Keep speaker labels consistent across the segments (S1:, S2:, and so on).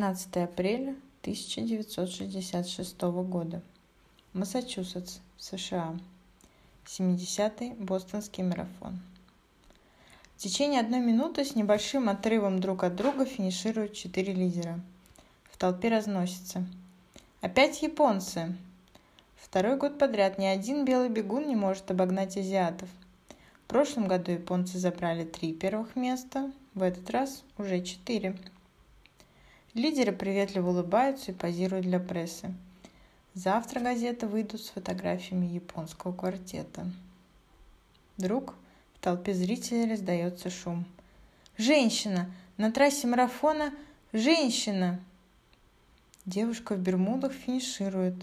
S1: 15 апреля 1966 года. Массачусетс, США. 70-й Бостонский марафон. В течение одной минуты с небольшим отрывом друг от друга финишируют четыре лидера. В толпе разносится. Опять японцы. Второй год подряд ни один белый бегун не может обогнать азиатов. В прошлом году японцы забрали три первых места, в этот раз уже четыре. Лидеры приветливо улыбаются и позируют для прессы. Завтра газеты выйдут с фотографиями японского квартета. Вдруг в толпе зрителей раздается шум. «Женщина! На трассе марафона женщина!» Девушка в бермудах финиширует,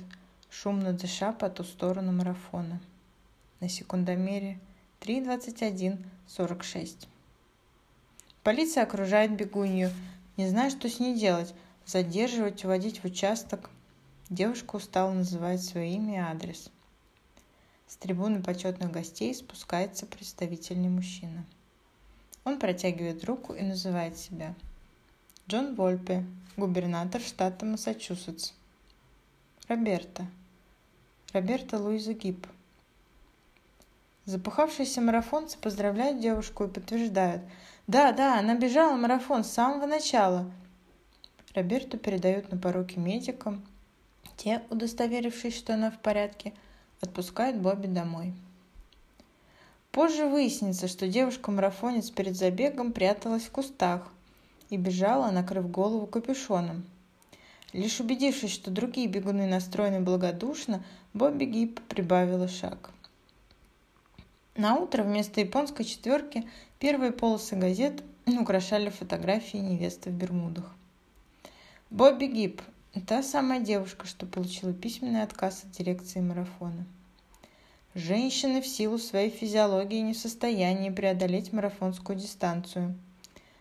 S1: шумно дыша по ту сторону марафона. На секундомере 3.21.46. Полиция окружает бегунью, не зная, что с ней делать. Задерживать, уводить в участок. Девушка устала называть свое имя и адрес. С трибуны почетных гостей спускается представительный мужчина. Он протягивает руку и называет себя. Джон Вольпе, губернатор штата Массачусетс. Роберта. Роберта Луиза Гиб. Запыхавшиеся марафонцы поздравляют девушку и подтверждают. Да, да, она бежала марафон с самого начала. Роберту передают на поруки медикам, те, удостоверившись, что она в порядке, отпускают Бобби домой. Позже выяснится, что девушка-марафонец перед забегом пряталась в кустах и бежала, накрыв голову капюшоном. Лишь убедившись, что другие бегуны настроены благодушно, Бобби Гиб прибавила шаг. На утро вместо японской четверки первые полосы газет украшали фотографии невесты в Бермудах. Бобби Гиб Та самая девушка, что получила письменный отказ от дирекции марафона. Женщины в силу своей физиологии не в состоянии преодолеть марафонскую дистанцию.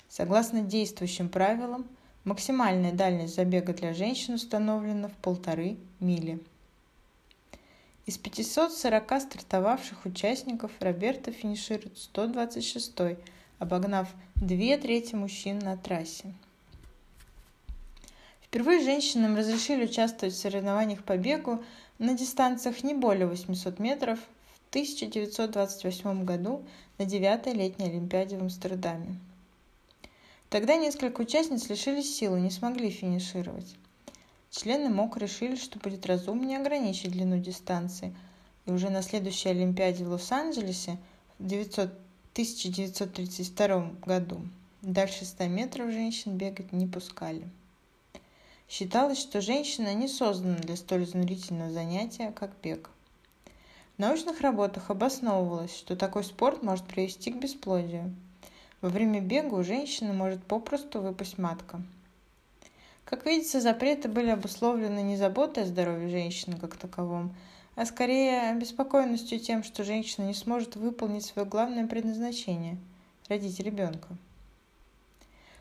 S1: Согласно действующим правилам, максимальная дальность забега для женщин установлена в полторы мили. Из 540 стартовавших участников Роберта финиширует 126 обогнав две трети мужчин на трассе. Впервые женщинам разрешили участвовать в соревнованиях по бегу на дистанциях не более 800 метров в 1928 году на 9-й летней Олимпиаде в Амстердаме. Тогда несколько участниц лишились сил и не смогли финишировать. Члены МОК решили, что будет разумнее ограничить длину дистанции, и уже на следующей Олимпиаде в Лос-Анджелесе в 1932 году дальше 100 метров женщин бегать не пускали. Считалось, что женщина не создана для столь изнурительного занятия, как бег. В научных работах обосновывалось, что такой спорт может привести к бесплодию. Во время бега у женщины может попросту выпасть матка. Как видится, запреты были обусловлены не заботой о здоровье женщины как таковом, а скорее обеспокоенностью тем, что женщина не сможет выполнить свое главное предназначение – родить ребенка.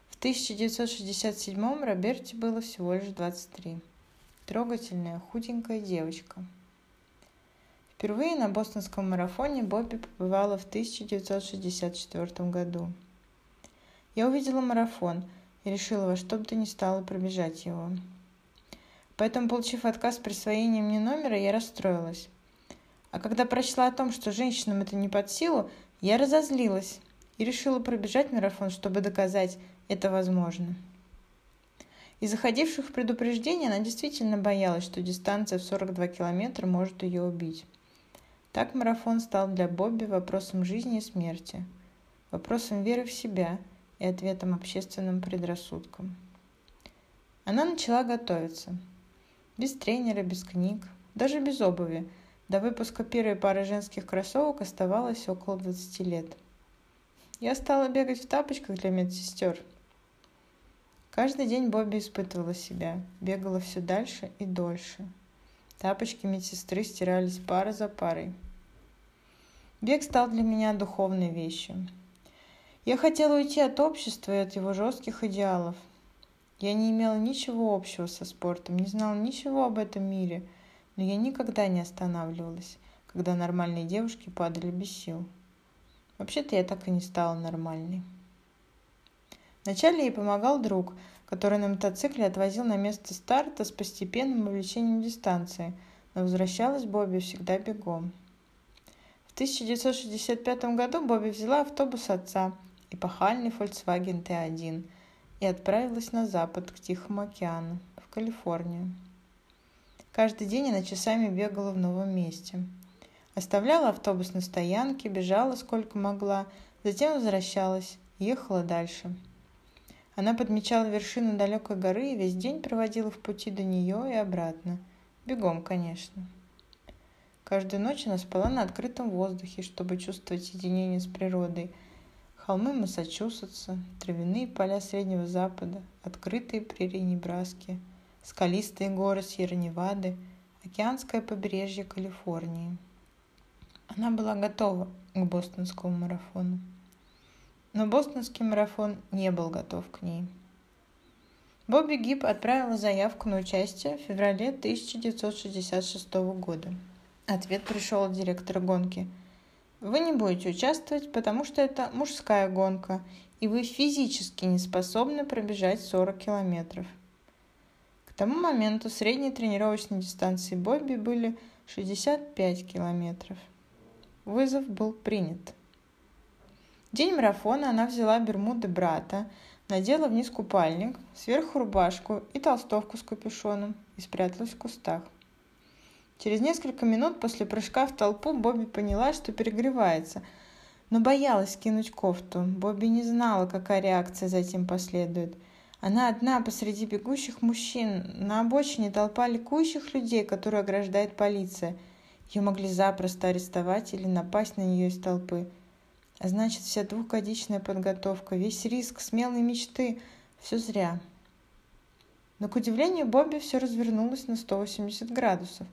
S1: В 1967 Роберте было всего лишь 23. Трогательная, худенькая девочка. Впервые на бостонском марафоне Бобби побывала в 1964 году. Я увидела марафон и решила во что бы то ни стало пробежать его. Поэтому, получив отказ присвоения мне номера, я расстроилась. А когда прочла о том, что женщинам это не под силу, я разозлилась и решила пробежать марафон, чтобы доказать, это возможно. Из заходивших предупреждений она действительно боялась, что дистанция в 42 километра может ее убить. Так марафон стал для Бобби вопросом жизни и смерти, вопросом веры в себя и ответом общественным предрассудкам. Она начала готовиться. Без тренера, без книг, даже без обуви. До выпуска первой пары женских кроссовок оставалось около 20 лет. Я стала бегать в тапочках для медсестер – Каждый день Бобби испытывала себя, бегала все дальше и дольше. Тапочки медсестры стирались пара за парой. Бег стал для меня духовной вещью. Я хотела уйти от общества и от его жестких идеалов. Я не имела ничего общего со спортом, не знала ничего об этом мире, но я никогда не останавливалась, когда нормальные девушки падали без сил. Вообще-то я так и не стала нормальной. Вначале ей помогал друг, который на мотоцикле отвозил на место старта с постепенным увеличением дистанции, но возвращалась Бобби всегда бегом. В 1965 году Бобби взяла автобус отца и пахальный Volkswagen T1 и отправилась на запад, к Тихому океану, в Калифорнию. Каждый день она часами бегала в новом месте. Оставляла автобус на стоянке, бежала сколько могла, затем возвращалась, ехала дальше – она подмечала вершину далекой горы и весь день проводила в пути до нее и обратно. Бегом, конечно. Каждую ночь она спала на открытом воздухе, чтобы чувствовать единение с природой. Холмы Массачусетса, травяные поля Среднего Запада, открытые прерии Небраски, скалистые горы Сьерра-Невады, океанское побережье Калифорнии. Она была готова к бостонскому марафону но бостонский марафон не был готов к ней. Бобби Гиб отправила заявку на участие в феврале 1966 года. Ответ пришел от директора гонки. Вы не будете участвовать, потому что это мужская гонка, и вы физически не способны пробежать 40 километров. К тому моменту средние тренировочные дистанции Бобби были 65 километров. Вызов был принят день марафона она взяла бермуды брата, надела вниз купальник, сверху рубашку и толстовку с капюшоном и спряталась в кустах. Через несколько минут после прыжка в толпу Бобби поняла, что перегревается, но боялась кинуть кофту. Бобби не знала, какая реакция затем последует. Она одна посреди бегущих мужчин. На обочине толпа ликующих людей, которые ограждает полиция. Ее могли запросто арестовать или напасть на нее из толпы. А значит, вся двухгодичная подготовка, весь риск, смелые мечты – все зря. Но, к удивлению Бобби, все развернулось на 180 градусов.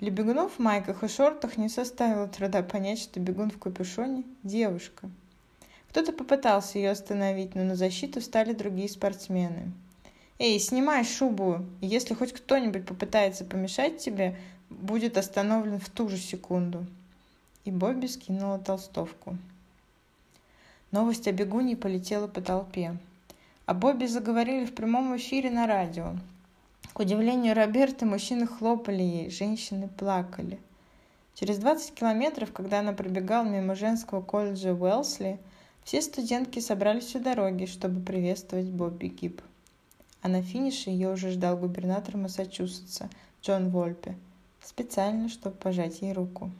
S1: Для бегунов в майках и шортах не составило труда понять, что бегун в капюшоне – девушка. Кто-то попытался ее остановить, но на защиту стали другие спортсмены. «Эй, снимай шубу, если хоть кто-нибудь попытается помешать тебе, будет остановлен в ту же секунду». И Бобби скинула толстовку. Новость о бегуне полетела по толпе. О Бобби заговорили в прямом эфире на радио. К удивлению Роберта, мужчины хлопали ей, женщины плакали. Через 20 километров, когда она пробегала мимо женского колледжа Уэлсли, все студентки собрались у дороги, чтобы приветствовать Бобби Гиб. А на финише ее уже ждал губернатор Массачусетса Джон Вольпе, специально, чтобы пожать ей руку.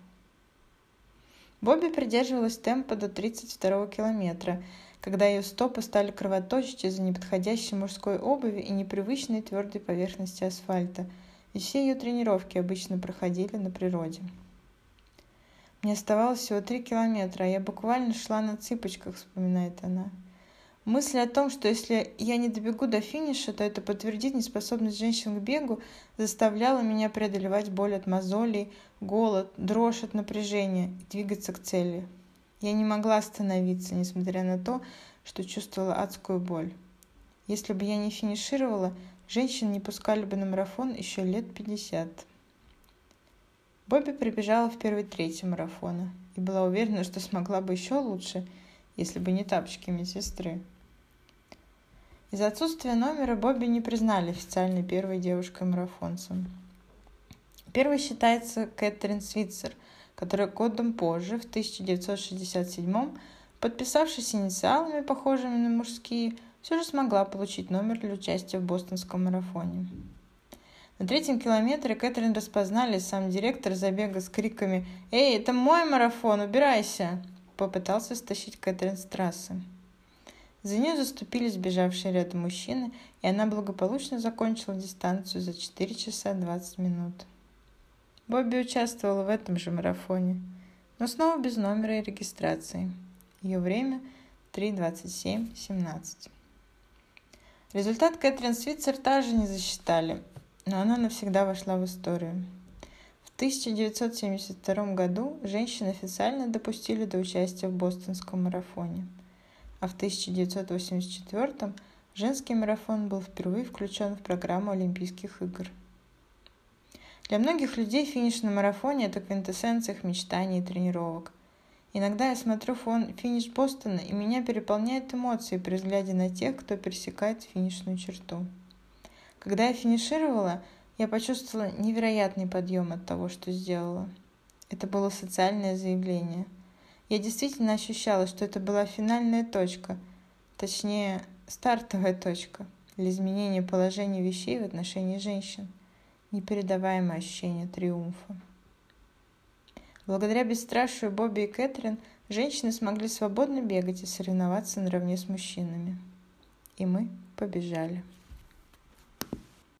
S1: Бобби придерживалась темпа до 32 километра, когда ее стопы стали кровоточить из-за неподходящей мужской обуви и непривычной твердой поверхности асфальта, и все ее тренировки обычно проходили на природе. Мне оставалось всего три километра, а я буквально шла на цыпочках, вспоминает она. Мысль о том, что если я не добегу до финиша, то это подтвердит неспособность женщин к бегу, заставляла меня преодолевать боль от мозолей, голод, дрожь от напряжения и двигаться к цели. Я не могла остановиться, несмотря на то, что чувствовала адскую боль. Если бы я не финишировала, женщин не пускали бы на марафон еще лет пятьдесят. Бобби прибежала в первой трети марафона и была уверена, что смогла бы еще лучше, если бы не тапочки медсестры. Из-за отсутствия номера Бобби не признали официальной первой девушкой-марафонцем. Первой считается Кэтрин Свитцер, которая годом позже, в 1967 подписавшись инициалами, похожими на мужские, все же смогла получить номер для участия в бостонском марафоне. На третьем километре Кэтрин распознали, сам директор забега с криками «Эй, это мой марафон, убирайся!» попытался стащить Кэтрин с трассы. За нее заступились бежавшие рядом мужчины, и она благополучно закончила дистанцию за 4 часа 20 минут. Бобби участвовала в этом же марафоне, но снова без номера и регистрации. Ее время 3.27.17. Результат Кэтрин Свитцер также не засчитали, но она навсегда вошла в историю. В 1972 году женщин официально допустили до участия в бостонском марафоне – а в 1984 женский марафон был впервые включен в программу Олимпийских игр. Для многих людей финиш на марафоне – это квинтэссенция их мечтаний и тренировок. Иногда я смотрю фон, финиш Бостона, и меня переполняют эмоции при взгляде на тех, кто пересекает финишную черту. Когда я финишировала, я почувствовала невероятный подъем от того, что сделала. Это было социальное заявление. Я действительно ощущала, что это была финальная точка, точнее, стартовая точка для изменения положения вещей в отношении женщин. Непередаваемое ощущение триумфа. Благодаря бесстрашию Бобби и Кэтрин женщины смогли свободно бегать и соревноваться наравне с мужчинами. И мы побежали.